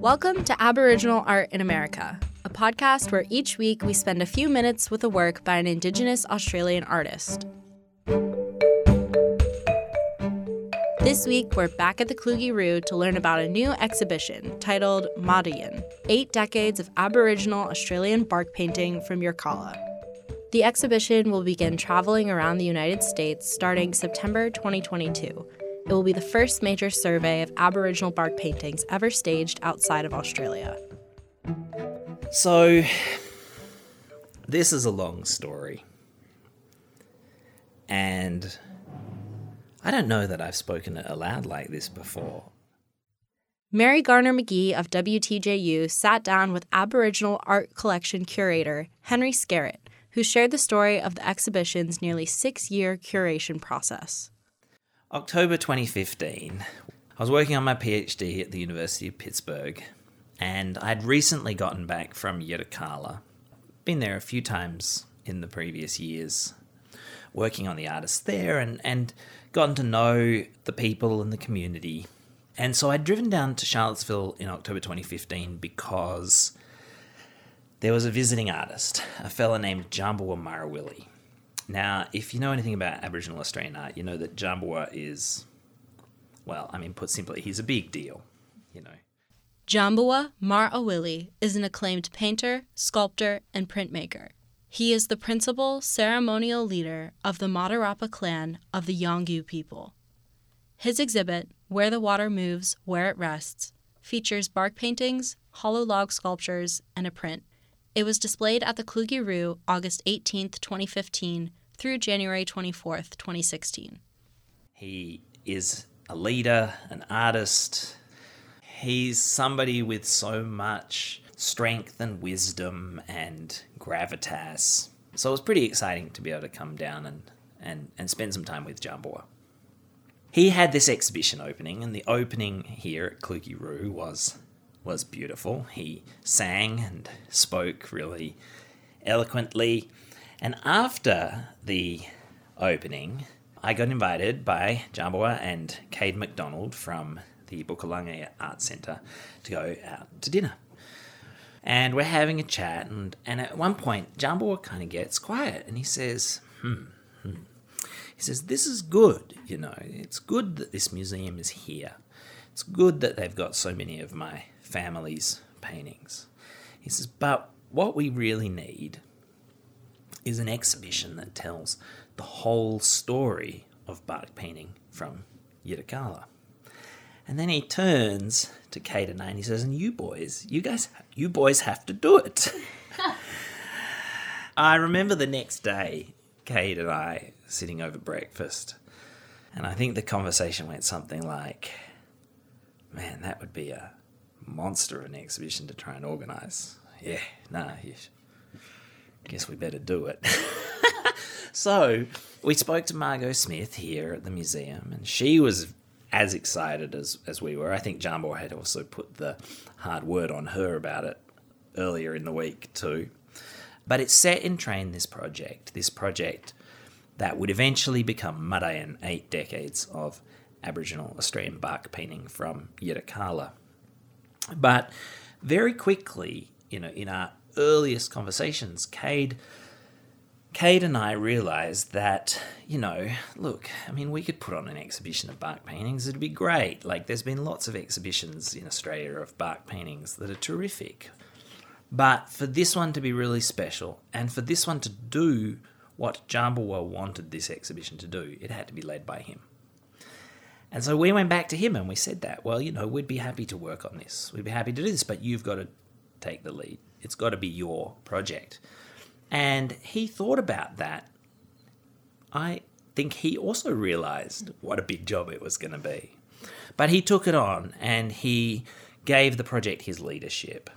Welcome to Aboriginal Art in America, a podcast where each week we spend a few minutes with a work by an Indigenous Australian artist. This week, we're back at the Kluge-Ruhe to learn about a new exhibition titled Madayin Eight Decades of Aboriginal Australian Bark Painting from Yirrkala. The exhibition will begin traveling around the United States starting September 2022 it will be the first major survey of Aboriginal bark paintings ever staged outside of Australia. So, this is a long story. And I don't know that I've spoken it aloud like this before. Mary Garner McGee of WTJU sat down with Aboriginal art collection curator Henry Skerritt, who shared the story of the exhibition's nearly six year curation process. October 2015, I was working on my PhD at the University of Pittsburgh, and I had recently gotten back from Yirrkala. Been there a few times in the previous years, working on the artists there, and, and gotten to know the people and the community. And so I'd driven down to Charlottesville in October 2015 because there was a visiting artist, a fella named Djambawa Marawili. Now, if you know anything about Aboriginal Australian art, you know that Djambawa is, well, I mean, put simply, he's a big deal, you know. Djambawa Marawili is an acclaimed painter, sculptor, and printmaker. He is the principal ceremonial leader of the Madarrpa clan of the Yolngu people. His exhibit, Where the Water Moves, Where It Rests, features bark paintings, hollow log sculptures, and a print. It was displayed at the Kluge-Ruhe August 18, 2015, through January 24th, 2016. He is a leader, an artist. He's somebody with so much strength and wisdom and gravitas. So it was pretty exciting to be able to come down and, and, and spend some time with Djambawa. He had this exhibition opening, and the opening here at Kluge-Ruhe was was beautiful. He sang and spoke really eloquently. And after the opening, I got invited by Djambawa and Kade McDonald from the Buku-Larrnggay Art Centre to go out to dinner. And we're having a chat, and, and at one point, Djambawa kind of gets quiet and he says, hmm, hmm. He says, This is good, you know, it's good that this museum is here. It's good that they've got so many of my family's paintings. He says, But what we really need is an exhibition that tells the whole story of bark painting from Yirrkala. And then he turns to Kade and I and he says, And you boys, you guys, you boys have to do it. I remember the next day, Kade and I sitting over breakfast. And I think the conversation went something like, that would be a monster of an exhibition to try and organise. Yeah, nah, guess we better do it. so we spoke to Margo Smith here at the museum, and she was as excited as, as we were. I think Djambawa had also put the hard word on her about it earlier in the week too. But it set in train this project, this project that would eventually become Madayin, eight decades of Aboriginal Australian bark painting from Yirrkala. But very quickly, you know, in our earliest conversations, Kade, Kade and I realized that, you know, look, I mean, we could put on an exhibition of bark paintings. It'd be great. Like, there's been lots of exhibitions in Australia of bark paintings that are terrific. But for this one to be really special, and for this one to do what Djambawa wanted this exhibition to do, it had to be led by him. And so we went back to him and we said that, well, you know, we'd be happy to work on this. We'd be happy to do this, but you've got to take the lead. It's got to be your project. And he thought about that. I think he also realized what a big job it was going to be. But he took it on and he gave the project his leadership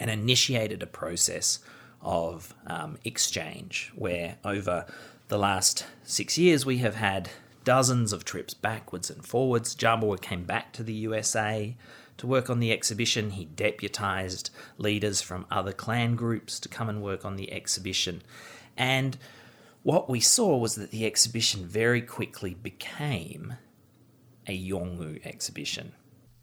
and initiated a process of um, exchange where over the last six years we have had dozens of trips backwards and forwards. Djambawa came back to the USA to work on the exhibition. He deputized leaders from other clan groups to come and work on the exhibition. And what we saw was that the exhibition very quickly became a Yolngu exhibition.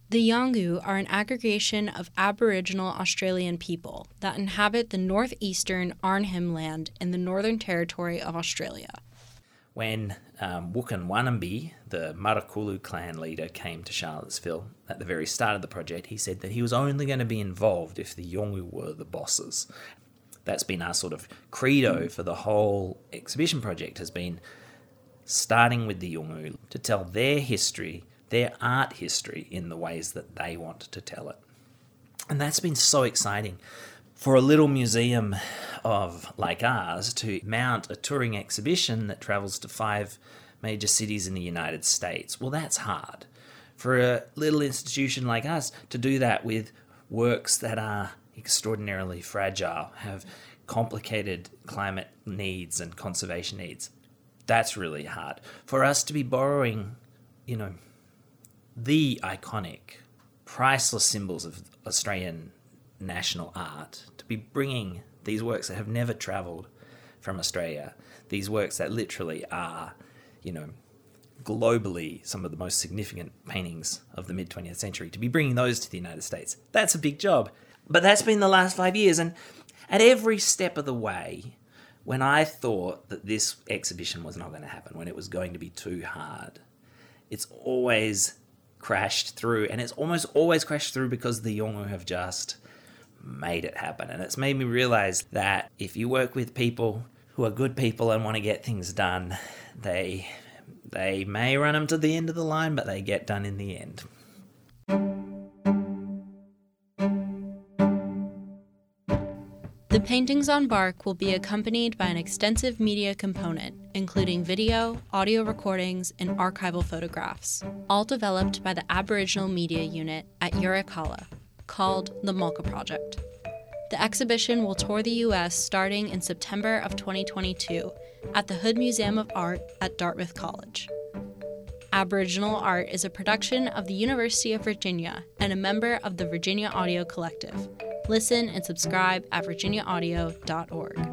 The Yolngu are an aggregation of Aboriginal Australian people that inhabit the northeastern Arnhem Land in the Northern Territory of Australia. When um, Wukun Wanambi, the Marrakulu clan leader, came to Charlottesville at the very start of the project, he said that he was only going to be involved if the Yolngu were the bosses. That's been our sort of credo for the whole exhibition project, has been starting with the Yolngu to tell their history their art history in the ways that they want to tell it. And that's been so exciting for a little museum of like ours to mount a touring exhibition that travels to five major cities in the United States. Well, that's hard. For a little institution like us to do that with works that are extraordinarily fragile, have complicated climate needs and conservation needs, that's really hard. For us to be borrowing, you know, the iconic, priceless symbols of Australian national art, to be bringing these works that have never travelled from Australia, these works that literally are, you know, globally some of the most significant paintings of the mid 20th century, to be bringing those to the United States. That's a big job. But that's been the last five years. And at every step of the way, when I thought that this exhibition was not going to happen, when it was going to be too hard, it's always crashed through, and it's almost always crashed through because the Yolngu have just made it happen. And it's made me realize that if you work with people who are good people and want to get things done, they they may run them to the end of the line, but they get done in the end. The paintings on bark will be accompanied by an extensive media component, including video, audio recordings, and archival photographs, all developed by the Aboriginal Media Unit at Yirrkala, called the Mulka Project. The exhibition will tour the U.S. starting in September of 2022 at the Hood Museum of Art at Dartmouth College. Aboriginal Art is a production of the University of Virginia and a member of the Virginia Audio Collective. Listen and subscribe at virginiaaudio.org.